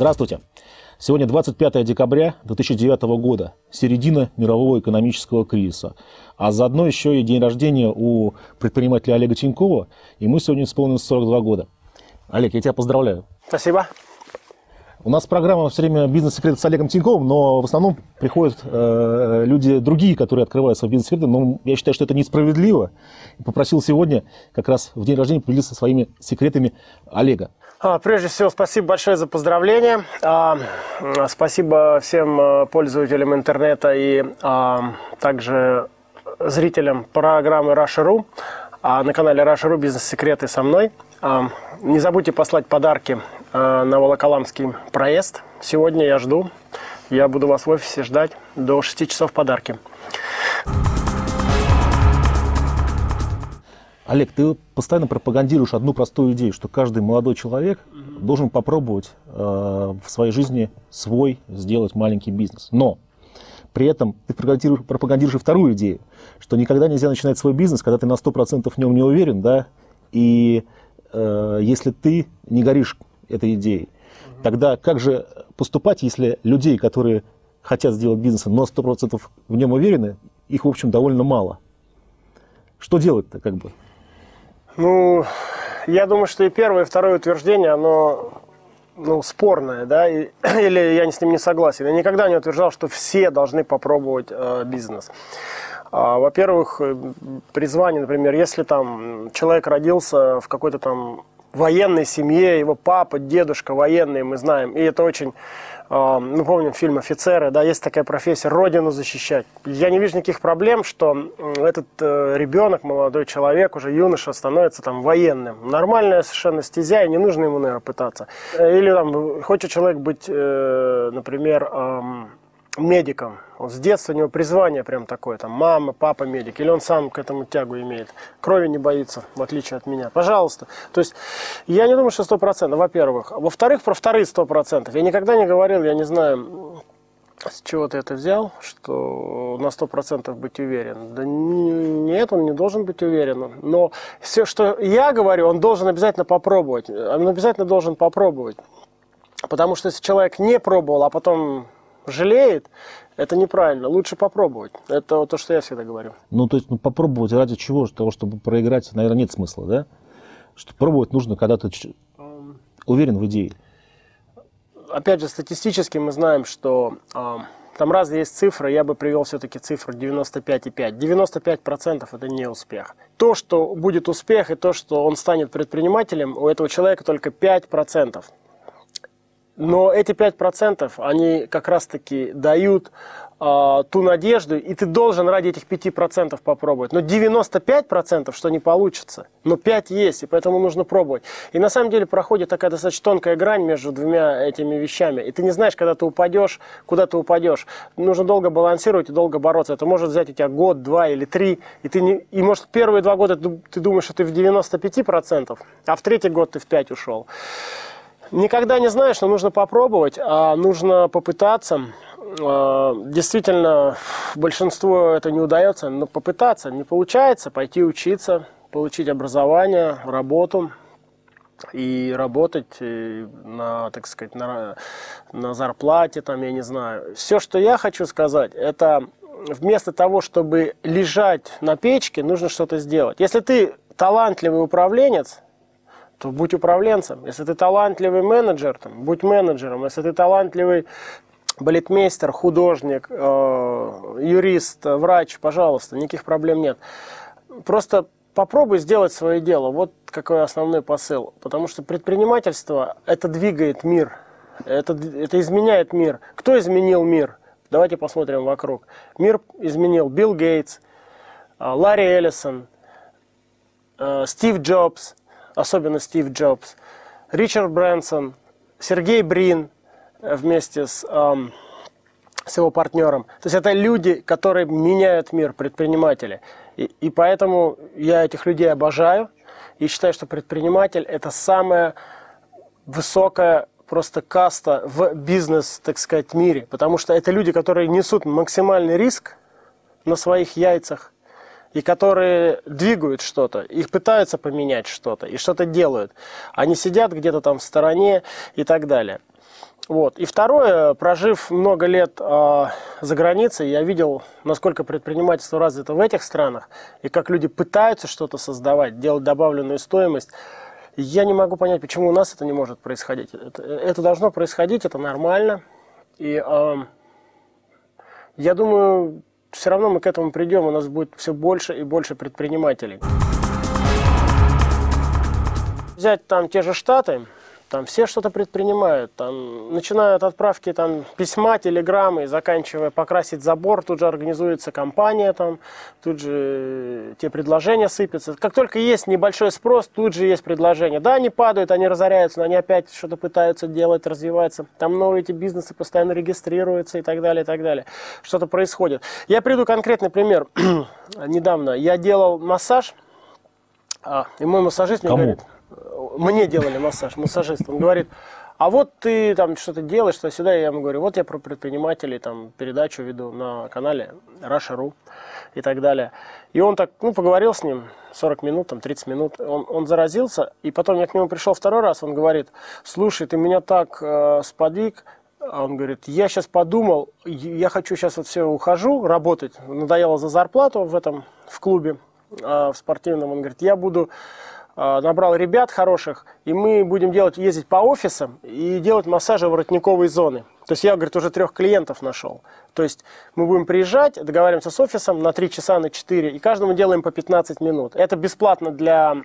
Здравствуйте. Сегодня 25 декабря 2009 года, середина мирового экономического кризиса. А заодно еще и день рождения у предпринимателя Олега Тинькова, и мы сегодня исполнилось 42 года. Олег, я тебя поздравляю. Спасибо. У нас программа все время «Бизнес-секреты» с Олегом Тиньковым, но в основном приходят э, люди другие, которые открывают свои бизнес-секреты. Но я считаю, что это несправедливо. И попросил сегодня, как раз в день рождения, поделиться своими секретами Олега. А, прежде всего, спасибо большое за поздравления. А, спасибо всем э, пользователям интернета и а, также зрителям программы Russia.ru. А на канале Russia.ru «Бизнес-секреты» со мной. Не забудьте послать подарки на Волоколамский проезд. Сегодня я жду. Я буду вас в офисе ждать до 6 часов подарки. Олег, ты постоянно пропагандируешь одну простую идею, что каждый молодой человек mm-hmm. должен попробовать э, в своей жизни свой сделать маленький бизнес. Но при этом ты пропагандируешь, пропагандируешь вторую идею, что никогда нельзя начинать свой бизнес, когда ты на 100% в нем не уверен, да, и э, если ты не горишь этой идеей, mm-hmm. тогда как же поступать, если людей, которые хотят сделать бизнес, но 100% в нем уверены, их, в общем, довольно мало? Что делать-то, как бы? Ну, я думаю, что и первое, и второе утверждение, оно ну, спорное, да, и, или я с ним не согласен. Я никогда не утверждал, что все должны попробовать э, бизнес. А, во-первых, э, призвание, например, если там человек родился в какой-то там военной семье, его папа, дедушка военные, мы знаем, и это очень мы помним фильм «Офицеры», да, есть такая профессия – родину защищать. Я не вижу никаких проблем, что этот э, ребенок, молодой человек, уже юноша, становится там военным. Нормальная совершенно стезя, и не нужно ему, наверное, пытаться. Или там хочет человек быть, э, например, медиком. Он с детства у него призвание прям такое, там мама, папа медик, или он сам к этому тягу имеет. Крови не боится, в отличие от меня. Пожалуйста. То есть я не думаю, что сто процентов, во-первых. Во-вторых, про вторые сто процентов. Я никогда не говорил, я не знаю, с чего ты это взял, что на сто процентов быть уверен? Да нет, он не должен быть уверен. Но все, что я говорю, он должен обязательно попробовать. Он обязательно должен попробовать. Потому что если человек не пробовал, а потом жалеет, это неправильно. Лучше попробовать. Это то, что я всегда говорю. Ну, то есть ну, попробовать ради чего? Того, чтобы проиграть, наверное, нет смысла, да? Что пробовать нужно, когда ты уверен в идее. Опять же, статистически мы знаем, что э, там разные есть цифры. Я бы привел все-таки цифру 95,5. 95% это не успех. То, что будет успех, и то, что он станет предпринимателем, у этого человека только 5%. Но эти 5% они как раз-таки дают э, ту надежду, и ты должен ради этих 5% попробовать. Но 95% что не получится, но 5 есть, и поэтому нужно пробовать. И на самом деле проходит такая достаточно тонкая грань между двумя этими вещами. И ты не знаешь, когда ты упадешь, куда ты упадешь. Нужно долго балансировать и долго бороться. Это может взять у тебя год, два или три. И, ты не, и может первые два года ты думаешь, что ты в 95%, а в третий год ты в 5 ушел. Никогда не знаешь, но нужно попробовать, а нужно попытаться. А, действительно, большинству это не удается, но попытаться не получается, пойти учиться, получить образование, работу и работать э, на, так сказать, на, на зарплате, там, я не знаю. Все, что я хочу сказать, это вместо того, чтобы лежать на печке, нужно что-то сделать. Если ты талантливый управленец, то будь управленцем. Если ты талантливый менеджер, там, будь менеджером. Если ты талантливый балетмейстер, художник, э, юрист, врач, пожалуйста, никаких проблем нет. Просто попробуй сделать свое дело. Вот какой основной посыл. Потому что предпринимательство – это двигает мир, это, это изменяет мир. Кто изменил мир? Давайте посмотрим вокруг. Мир изменил Билл Гейтс, э, Ларри Эллисон, э, Стив Джобс – особенно Стив Джобс, Ричард Брэнсон, Сергей Брин э, вместе с, эм, с его партнером. То есть это люди, которые меняют мир, предприниматели. И, и поэтому я этих людей обожаю и считаю, что предприниматель это самая высокая просто каста в бизнес, так сказать, мире. Потому что это люди, которые несут максимальный риск на своих яйцах, и которые двигают что-то, их пытаются поменять что-то и что-то делают. Они сидят где-то там в стороне и так далее. Вот. И второе, прожив много лет э, за границей, я видел, насколько предпринимательство развито в этих странах, и как люди пытаются что-то создавать, делать добавленную стоимость. Я не могу понять, почему у нас это не может происходить. Это, это должно происходить, это нормально. И э, я думаю, все равно мы к этому придем, у нас будет все больше и больше предпринимателей. Взять там те же Штаты, там все что-то предпринимают, там, начиная от отправки там, письма, телеграммы, заканчивая покрасить забор, тут же организуется компания, там, тут же те предложения сыпятся. Как только есть небольшой спрос, тут же есть предложения. Да, они падают, они разоряются, но они опять что-то пытаются делать, развиваться. Там новые эти бизнесы постоянно регистрируются и так далее, и так далее. Что-то происходит. Я приду конкретный пример. Недавно я делал массаж, а, и мой массажист Кому? мне говорит, мне делали массаж, массажист, он говорит, а вот ты там что-то делаешь, что сюда, я ему говорю, вот я про предпринимателей там передачу веду на канале Russia.ru и так далее. И он так, ну, поговорил с ним 40 минут, там 30 минут, он, он заразился, и потом я к нему пришел второй раз, он говорит, слушай, ты меня так э, сподвиг, а он говорит, я сейчас подумал, я хочу сейчас вот все ухожу работать, надоело за зарплату в этом, в клубе, э, в спортивном, он говорит, я буду набрал ребят хороших, и мы будем делать, ездить по офисам и делать массажи воротниковой зоны. То есть я, говорит, уже трех клиентов нашел. То есть мы будем приезжать, договариваемся с офисом на 3 часа, на 4, и каждому делаем по 15 минут. Это бесплатно для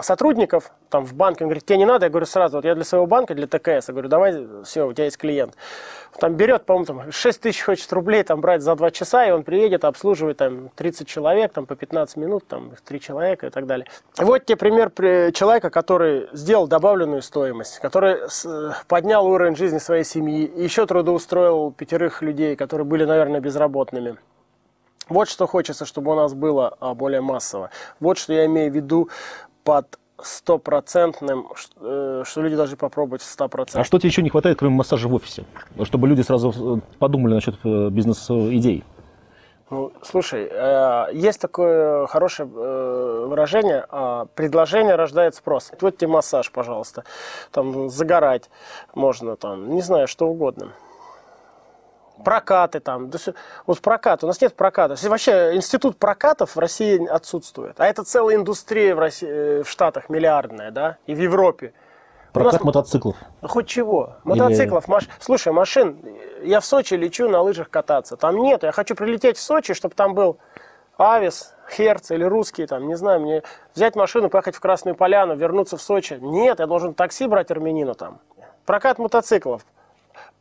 сотрудников там в банке, он говорит, тебе не надо, я говорю сразу, вот я для своего банка, для ТКС, я говорю, давай, все, у тебя есть клиент. Там берет, по-моему, там 6 тысяч хочет рублей там брать за 2 часа, и он приедет, обслуживает там 30 человек, там по 15 минут, там их 3 человека и так далее. И вот тебе пример человека, который сделал добавленную стоимость, который поднял уровень жизни своей семьи, еще трудоустроил пятерых людей, которые были, наверное, безработными. Вот что хочется, чтобы у нас было а, более массово. Вот что я имею в виду под стопроцентным, э, что люди должны попробовать стопроцентным. А что тебе еще не хватает, кроме массажа в офисе? Чтобы люди сразу э, подумали насчет э, бизнес-идей. Ну, слушай, есть такое хорошее выражение, а, предложение рождает спрос. Вот тебе массаж, пожалуйста, там загорать можно, там, не знаю, что угодно прокаты там. Вот прокат, у нас нет прокатов. Вообще институт прокатов в России отсутствует. А это целая индустрия в, России, э, в Штатах миллиардная, да, и в Европе. Прокат нас... мотоциклов. Хоть чего. Мотоциклов. Или... Маш... Слушай, машин, я в Сочи лечу на лыжах кататься. Там нет. Я хочу прилететь в Сочи, чтобы там был Авис, Херц или русский, там, не знаю, мне взять машину, поехать в Красную Поляну, вернуться в Сочи. Нет, я должен такси брать армянину там. Прокат мотоциклов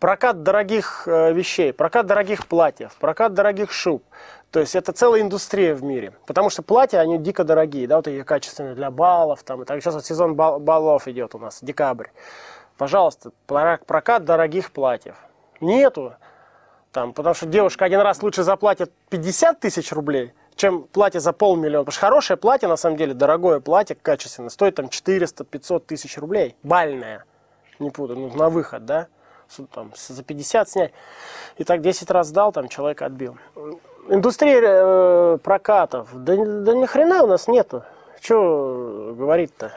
прокат дорогих э, вещей, прокат дорогих платьев, прокат дорогих шуб. То есть это целая индустрия в мире. Потому что платья, они дико дорогие, да, вот такие качественные для баллов. Там, и так, сейчас вот сезон бал, баллов идет у нас, декабрь. Пожалуйста, прокат дорогих платьев. Нету. Там, потому что девушка один раз лучше заплатит 50 тысяч рублей, чем платье за полмиллиона. Потому что хорошее платье, на самом деле, дорогое платье, качественное, стоит там 400-500 тысяч рублей. Бальное. Не путаю, ну, на выход, да там, за 50 снять. И так 10 раз дал, там человек отбил. Индустрия э, прокатов, да, да ни хрена у нас нету. Что говорить-то?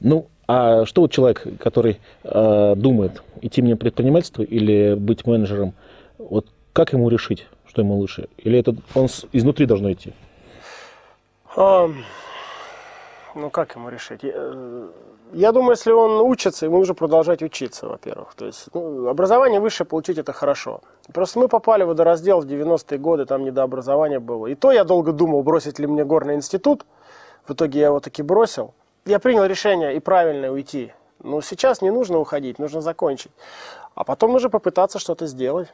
Ну, а что вот человек, который э, думает, идти мне предпринимательство или быть менеджером, вот как ему решить, что ему лучше? Или это он с, изнутри должно идти? Um, ну, как ему решить? Я думаю, если он учится, ему нужно продолжать учиться, во-первых. То есть ну, образование высшее получить это хорошо. Просто мы попали в водораздел в 90-е годы, там не до образования было. И то я долго думал, бросить ли мне горный институт. В итоге я его таки бросил. Я принял решение и правильное уйти. Но сейчас не нужно уходить, нужно закончить. А потом нужно попытаться что-то сделать.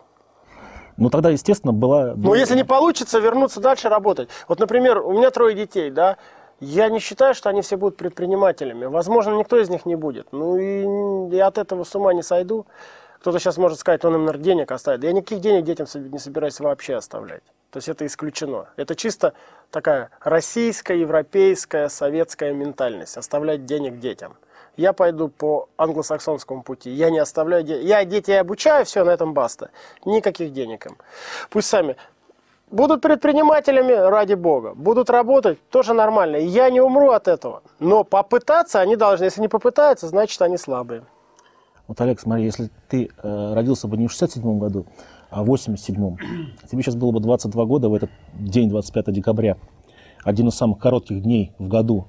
Ну тогда, естественно, была... Ну, если не получится, вернуться дальше работать. Вот, например, у меня трое детей, да, я не считаю, что они все будут предпринимателями. Возможно, никто из них не будет. Ну и я от этого с ума не сойду. Кто-то сейчас может сказать, он им, наверное, денег оставит. Я никаких денег детям не собираюсь вообще оставлять. То есть это исключено. Это чисто такая российская, европейская, советская ментальность. Оставлять денег детям. Я пойду по англосаксонскому пути. Я не оставляю денег. Я детей обучаю, все, на этом баста. Никаких денег им. Пусть сами Будут предпринимателями, ради бога. Будут работать, тоже нормально. Я не умру от этого. Но попытаться они должны. Если не попытаются, значит они слабые. Вот, Олег, смотри, если ты э, родился бы не в 67 году, а в 87-м, тебе сейчас было бы 22 года в этот день, 25 декабря, один из самых коротких дней в году.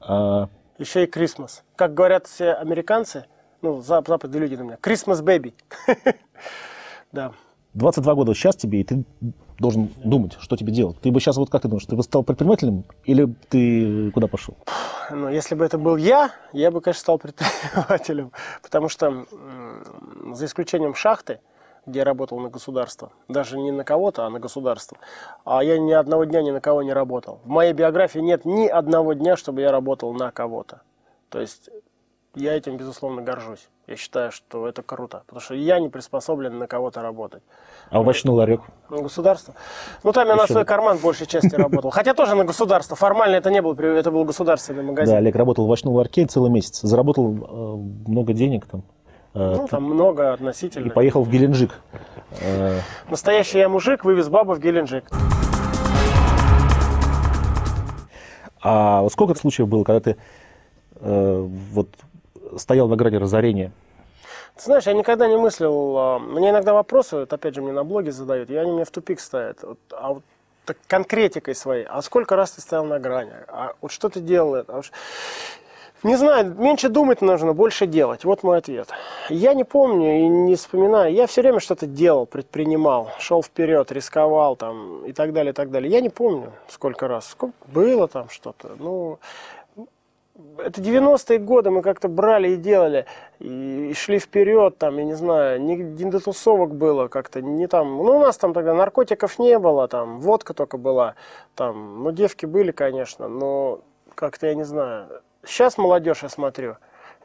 А... Еще и Крисмас. Как говорят все американцы, ну, западные люди на меня, Christmas baby. Да. 22 года сейчас тебе, и ты должен думать, что тебе делать. Ты бы сейчас, вот как ты думаешь, ты бы стал предпринимателем или ты куда пошел? Ну, если бы это был я, я бы, конечно, стал предпринимателем. Потому что, за исключением шахты, где я работал на государство, даже не на кого-то, а на государство, а я ни одного дня ни на кого не работал. В моей биографии нет ни одного дня, чтобы я работал на кого-то. То есть я этим, безусловно, горжусь. Я считаю, что это круто, потому что я не приспособлен на кого-то работать. А овощной ларек? На государство? Ну, там я Еще... на свой карман большей части работал. Хотя тоже на государство. Формально это не был, это был государственный магазин. Да, Олег работал в овощном ларьке целый месяц. Заработал э, много денег там. Э, ну, там много относительно. И поехал в Геленджик. Э, Настоящий я мужик, вывез бабу в Геленджик. А вот сколько случаев было, когда ты вот стоял на грани разорения? Ты знаешь, я никогда не мыслил, а, мне иногда вопросы, вот опять же мне на блоге задают, и они меня в тупик ставят. Вот, а вот так конкретикой своей, а сколько раз ты стоял на грани, а вот что ты делал? А не знаю, меньше думать нужно, больше делать. Вот мой ответ. Я не помню и не вспоминаю. Я все время что-то делал, предпринимал, шел вперед, рисковал там и так далее, и так далее. Я не помню, сколько раз. Сколько было там что-то. Ну, это 90-е годы мы как-то брали и делали, и, шли вперед, там, я не знаю, не, не до тусовок было как-то, не там, ну, у нас там тогда наркотиков не было, там, водка только была, там, ну, девки были, конечно, но как-то, я не знаю, сейчас молодежь, я смотрю,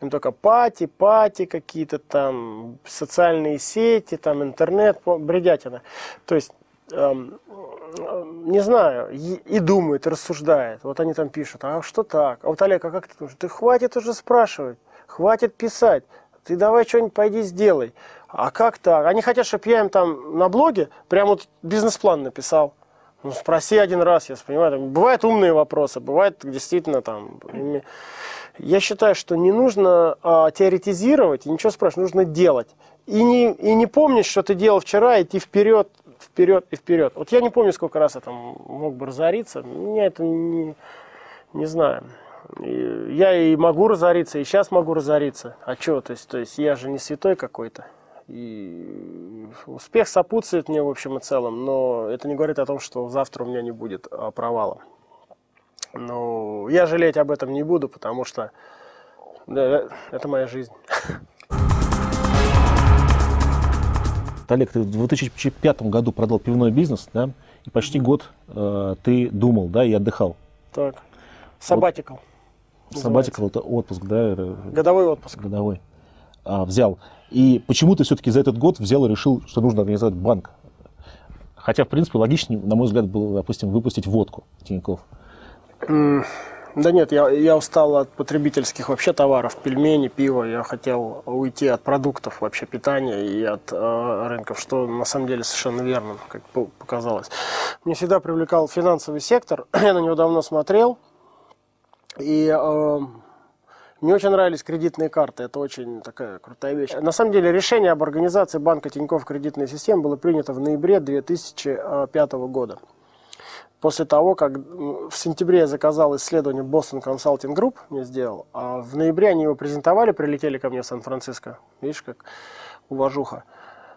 им только пати, пати какие-то там, социальные сети, там, интернет, бредятина, то есть Эм, не знаю, и думает, и рассуждает. Вот они там пишут, а что так? А вот Олег, а как ты думаешь? Ты хватит уже спрашивать, хватит писать. Ты давай что-нибудь пойди сделай. А как так? Они хотят, чтобы я им там на блоге прям вот бизнес-план написал. Ну, спроси один раз, я понимаю. Там, бывают умные вопросы, бывает действительно там... Я считаю, что не нужно а, теоретизировать и ничего спрашивать, нужно делать. И не, и не помнить, что ты делал вчера, идти вперед вперед и вперед. Вот я не помню, сколько раз я там мог бы разориться. Меня это не, не знаю. Я и могу разориться, и сейчас могу разориться. А что, то есть, то есть я же не святой какой-то. И успех сопутствует мне в общем и целом, но это не говорит о том, что завтра у меня не будет а, провала. Но я жалеть об этом не буду, потому что да, это моя жизнь. Олег, ты в 2005 году продал пивной бизнес, да, и почти год э, ты думал, да, и отдыхал. Так. Сабатикал. Вот. Сабатикал это отпуск, да? Годовой отпуск. Годовой. А, взял. И почему ты все-таки за этот год взял и решил, что нужно организовать банк? Хотя, в принципе, логичнее, на мой взгляд, было, допустим, выпустить водку Тинькофф. Да нет, я, я устал от потребительских вообще товаров, пельмени, пиво. Я хотел уйти от продуктов вообще питания и от э, рынков, что на самом деле совершенно верно, как показалось. Мне всегда привлекал финансовый сектор, я на него давно смотрел. И э, мне очень нравились кредитные карты, это очень такая крутая вещь. На самом деле решение об организации банка Тинькофф кредитной системы было принято в ноябре 2005 года после того, как в сентябре я заказал исследование Boston Consulting Group, мне сделал, а в ноябре они его презентовали, прилетели ко мне в Сан-Франциско. Видишь, как уважуха.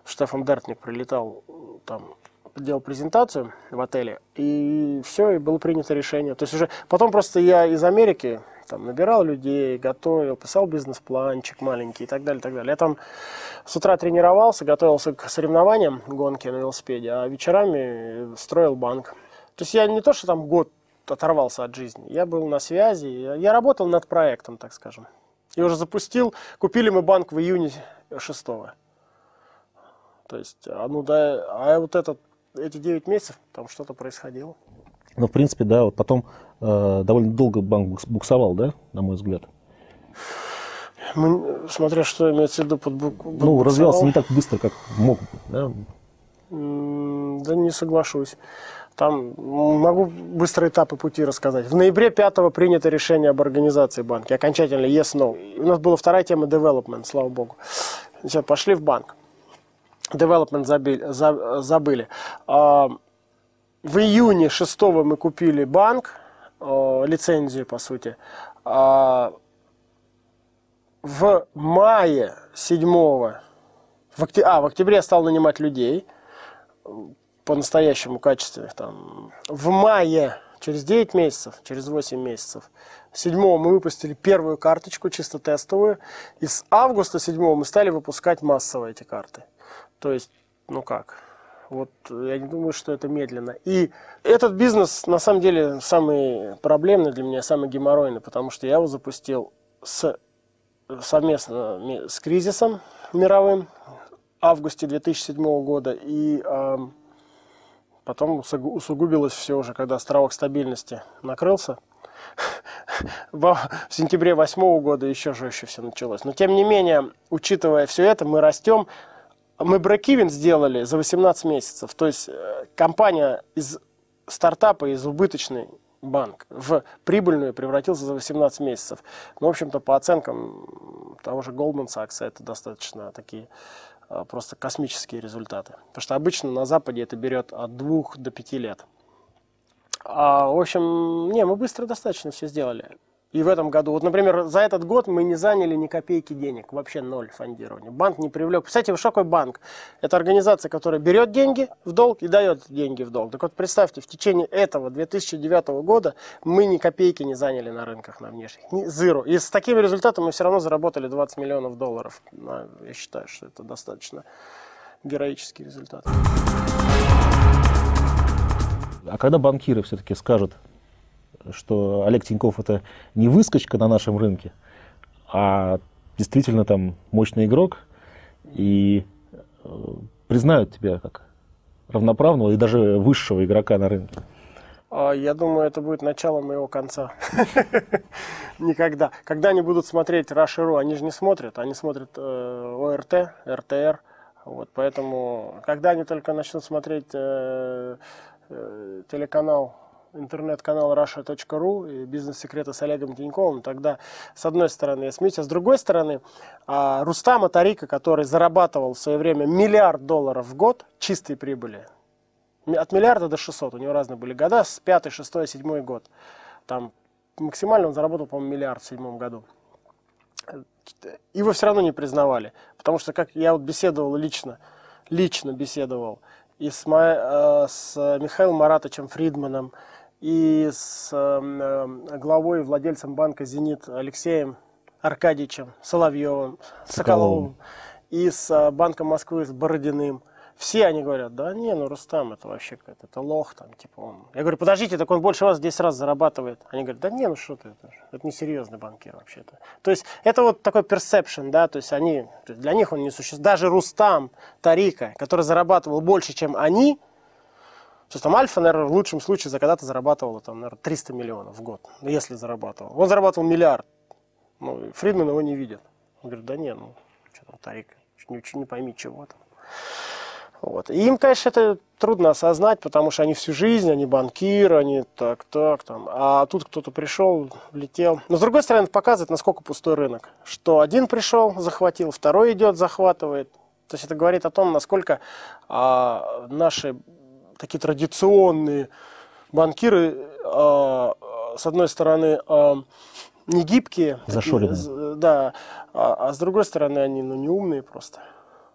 Штефан Дертник прилетал там, делал презентацию в отеле, и все, и было принято решение. То есть уже потом просто я из Америки там набирал людей, готовил, писал бизнес-планчик маленький и так далее, и так далее. Я там с утра тренировался, готовился к соревнованиям гонки на велосипеде, а вечерами строил банк. То есть я не то, что там год оторвался от жизни, я был на связи, я работал над проектом, так скажем. И уже запустил, купили мы банк в июне 6 То есть, а, ну да, а вот этот, эти 9 месяцев там что-то происходило. Ну, в принципе, да, вот потом э, довольно долго банк буксовал, да, на мой взгляд. Мы, смотря что имеется в виду под бук, Ну, развивался не так быстро, как мог, да? Да не соглашусь. Там могу быстрые этапы пути рассказать. В ноябре 5 принято решение об организации банка. Окончательно yes, no. У нас была вторая тема development, слава богу. Все, пошли в банк. Development забили, забыли. А, в июне 6 мы купили банк, лицензию по сути. А, в мае 7 в октябре, а, в октябре я стал нанимать людей по-настоящему качественных. Там. В мае, через 9 месяцев, через 8 месяцев, 7 мы выпустили первую карточку, чисто тестовую. И с августа 7 мы стали выпускать массово эти карты. То есть, ну как, вот я не думаю, что это медленно. И этот бизнес, на самом деле, самый проблемный для меня, самый геморройный, потому что я его запустил с, совместно с кризисом мировым в августе 2007 года. И Потом усугубилось все уже, когда островок стабильности накрылся. В сентябре восьмого года еще жестче все началось. Но тем не менее, учитывая все это, мы растем. Мы брекивен сделали за 18 месяцев. То есть э, компания из стартапа, из убыточной банк в прибыльную превратился за 18 месяцев. Ну, в общем-то, по оценкам того же Goldman Sachs, это достаточно такие Э, просто космические результаты. Потому что обычно на Западе это берет от двух до пяти лет. А, в общем, не, мы быстро достаточно все сделали. И в этом году, вот, например, за этот год мы не заняли ни копейки денег, вообще ноль фондирования. Банк не привлек. Представьте, что такое банк? Это организация, которая берет деньги в долг и дает деньги в долг. Так вот, представьте, в течение этого 2009 года мы ни копейки не заняли на рынках на внешних. Ни zero. И с таким результатом мы все равно заработали 20 миллионов долларов. Я считаю, что это достаточно героический результат. А когда банкиры все-таки скажут, что Олег Тиньков это не выскочка на нашем рынке, а действительно там мощный игрок, и э, признают тебя как равноправного и даже высшего игрока на рынке. А, я думаю, это будет начало моего конца. Никогда. Когда они будут смотреть Rush.ru, они же не смотрят, они смотрят э, ОРТ, РТР. Вот, поэтому, когда они только начнут смотреть э, э, телеканал интернет-канал russia.ru и бизнес-секреты с Олегом Тиньковым, тогда с одной стороны я смеюсь, а с другой стороны а, Рустама Тарика, который зарабатывал в свое время миллиард долларов в год чистой прибыли, от миллиарда до 600, у него разные были года, с 5, 6, 7 год. Там максимально он заработал, по-моему, миллиард в седьмом году. Его все равно не признавали, потому что, как я вот беседовал лично, лично беседовал и с, э, с Михаилом Маратовичем Фридманом, и с э, главой владельцем банка «Зенит» Алексеем Аркадьевичем Соловьевым, Соколовым, и с э, Банком Москвы с Бородиным. Все они говорят, да не, ну Рустам это вообще какой-то, это лох там, типа он. Я говорю, подождите, так он больше вас 10 раз зарабатывает. Они говорят, да не, ну что ты, это, это несерьезный банкир вообще-то. То есть это вот такой perception, да, то есть они, для них он не существует. Даже Рустам Тарика, который зарабатывал больше, чем они, то есть там Альфа, наверное, в лучшем случае за когда-то зарабатывала там, наверное, 300 миллионов в год, ну, если зарабатывал. Он зарабатывал миллиард. Ну, Фридман его не видит. Он говорит, да не, ну, что там, Тарик, не, не пойми чего там. Вот. И им, конечно, это трудно осознать, потому что они всю жизнь, они банкиры, они так, так, там. А тут кто-то пришел, влетел. Но с другой стороны, это показывает, насколько пустой рынок. Что один пришел, захватил, второй идет, захватывает. То есть это говорит о том, насколько а, наши такие традиционные банкиры, а, с одной стороны, а, не гибкие, такие, да, а, а с другой стороны, они ну, не умные просто.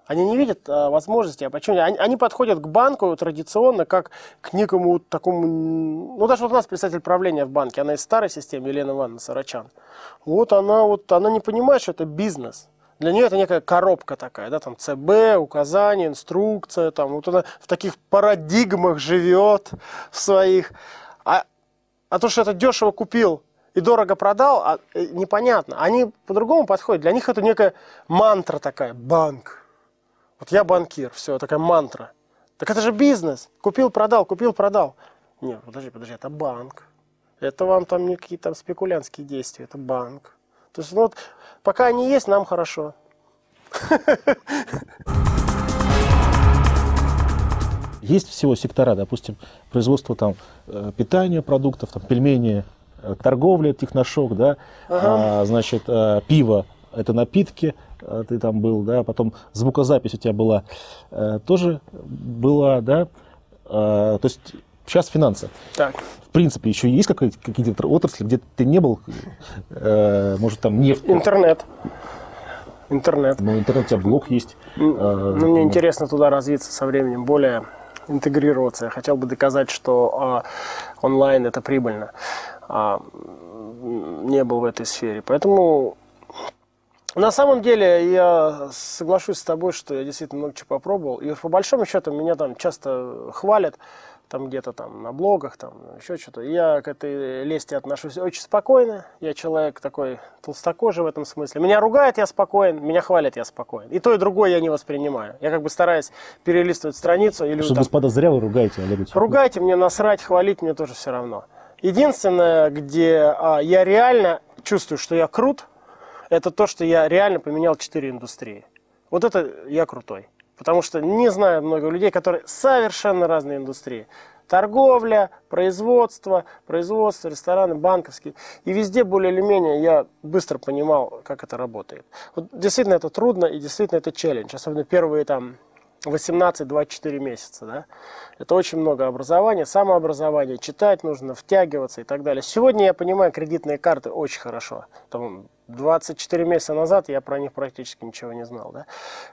Они не видят а, возможности. А почему? Они, они подходят к банку традиционно как к некому такому... Ну, даже вот у нас представитель правления в банке, она из старой системы, Елена Ивановна Сарачан. Вот она, вот, она не понимает, что это бизнес. Для нее это некая коробка такая, да, там ЦБ, указания, инструкция, там, вот она в таких парадигмах живет в своих. А, а то, что это дешево купил и дорого продал, а, э, непонятно. Они по-другому подходят. Для них это некая мантра такая, банк. Вот я банкир, все, такая мантра. Так это же бизнес. Купил, продал, купил, продал. Нет, подожди, подожди, это банк. Это вам там не какие-то спекулянтские действия, это банк. То есть, ну, вот, пока они есть, нам хорошо. есть всего сектора, допустим, производство там э, питания продуктов, там пельмени, э, торговля, техношок, да, ага. а, значит, а, пиво, это напитки, ты там был, да, потом звукозапись у тебя была, тоже была, да, то есть сейчас финансы. Так. В принципе, еще есть какие-то отрасли, где ты не был, может, там нефть? Интернет. Интернет. Ну, интернет у тебя блог есть. Ну, ну мне интересно туда развиться со временем, более интегрироваться. Я хотел бы доказать, что а, онлайн это прибыльно. А, не был в этой сфере. Поэтому на самом деле я соглашусь с тобой, что я действительно много чего попробовал. И по большому счету меня там часто хвалят там где-то там на блогах, там еще что-то. Я к этой лести отношусь очень спокойно. Я человек такой толстокожий в этом смысле. Меня ругают, я спокоен, меня хвалят, я спокоен. И то, и другое я не воспринимаю. Я как бы стараюсь перелистывать страницу. Или что, там, господа, зря вы ругаете, Олег Ругайте, мне насрать, хвалить мне тоже все равно. Единственное, где а, я реально чувствую, что я крут, это то, что я реально поменял четыре индустрии. Вот это я крутой. Потому что не знаю много людей, которые совершенно разные индустрии. Торговля, производство, производство, рестораны, банковские. И везде более или менее я быстро понимал, как это работает. Вот действительно это трудно и действительно это челлендж. Особенно первые там 18-24 месяца. Да? Это очень много образования, самообразования, читать нужно, втягиваться и так далее. Сегодня я понимаю кредитные карты очень хорошо. Там 24 месяца назад я про них практически ничего не знал. Да?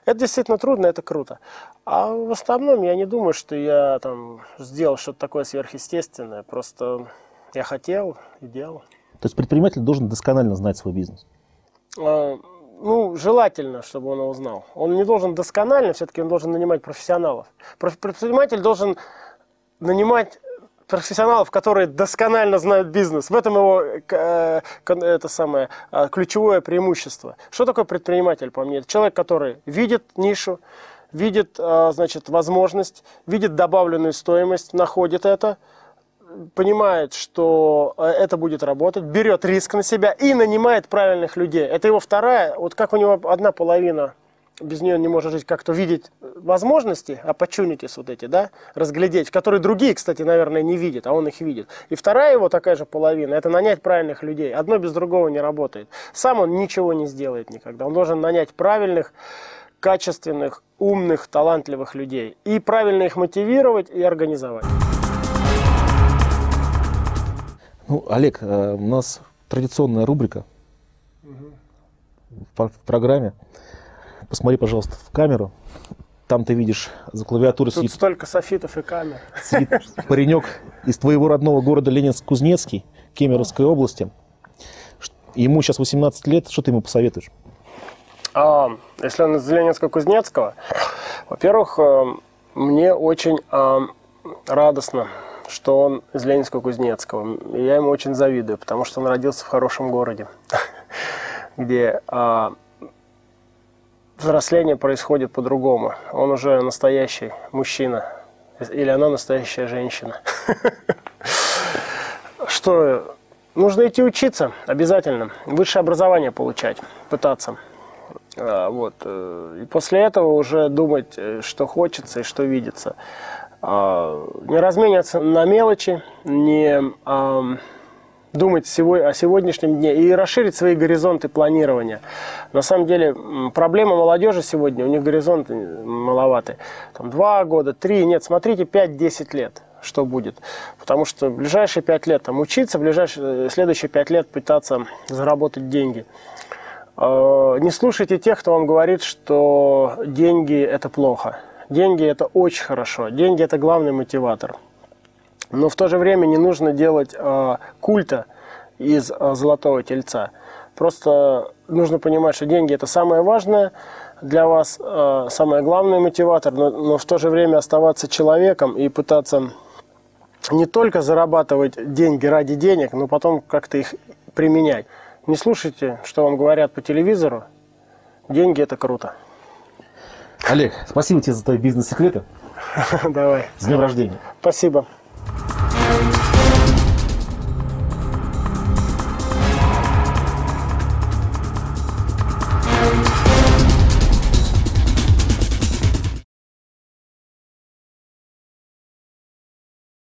Это действительно трудно, это круто. А в основном я не думаю, что я там сделал что-то такое сверхъестественное. Просто я хотел и делал. То есть предприниматель должен досконально знать свой бизнес? А, ну, желательно, чтобы он его знал. Он не должен досконально, все-таки он должен нанимать профессионалов. Предприниматель должен нанимать профессионалов, которые досконально знают бизнес. В этом его э, это самое а, ключевое преимущество. Что такое предприниматель, по мне? Это человек, который видит нишу, видит, а, значит, возможность, видит добавленную стоимость, находит это, понимает, что э, это будет работать, берет риск на себя и нанимает правильных людей. Это его вторая, вот как у него одна половина без нее не может жить, как-то видеть возможности, opportunities вот эти, да, разглядеть, которые другие, кстати, наверное, не видят, а он их видит. И вторая его такая же половина, это нанять правильных людей. Одно без другого не работает. Сам он ничего не сделает никогда. Он должен нанять правильных, качественных, умных, талантливых людей. И правильно их мотивировать и организовать. Ну, Олег, э, у нас традиционная рубрика угу. в программе. Посмотри, пожалуйста, в камеру. Там ты видишь за клавиатурой Тут сидит... столько софитов и камер. Сидит паренек из твоего родного города Ленинск-Кузнецкий, Кемеровской области. Ему сейчас 18 лет. Что ты ему посоветуешь? А, если он из Ленинска-Кузнецкого, во-первых, э, мне очень а, радостно что он из Ленинска-Кузнецкого. И я ему очень завидую, потому что он родился в хорошем городе, где а, взросление происходит по-другому. Он уже настоящий мужчина, или она настоящая женщина. Что нужно идти учиться обязательно, высшее образование получать, пытаться. А, вот. Э, и после этого уже думать, э, что хочется и что видится. А, не размениваться на мелочи, не думать о сегодняшнем дне и расширить свои горизонты планирования. На самом деле проблема молодежи сегодня, у них горизонты маловаты. Там два года, три, нет, смотрите, 5-10 лет что будет. Потому что в ближайшие пять лет там учиться, в ближайшие, следующие пять лет пытаться заработать деньги. А, не слушайте тех, кто вам говорит, что деньги это плохо. Деньги это очень хорошо. Деньги это главный мотиватор. Но в то же время не нужно делать э, культа из э, золотого тельца. Просто нужно понимать, что деньги это самое важное для вас, э, самый главный мотиватор, но, но в то же время оставаться человеком и пытаться не только зарабатывать деньги ради денег, но потом как-то их применять. Не слушайте, что вам говорят по телевизору. Деньги это круто. Олег, спасибо тебе за твои бизнес-секреты. Давай. С днем рождения. Спасибо.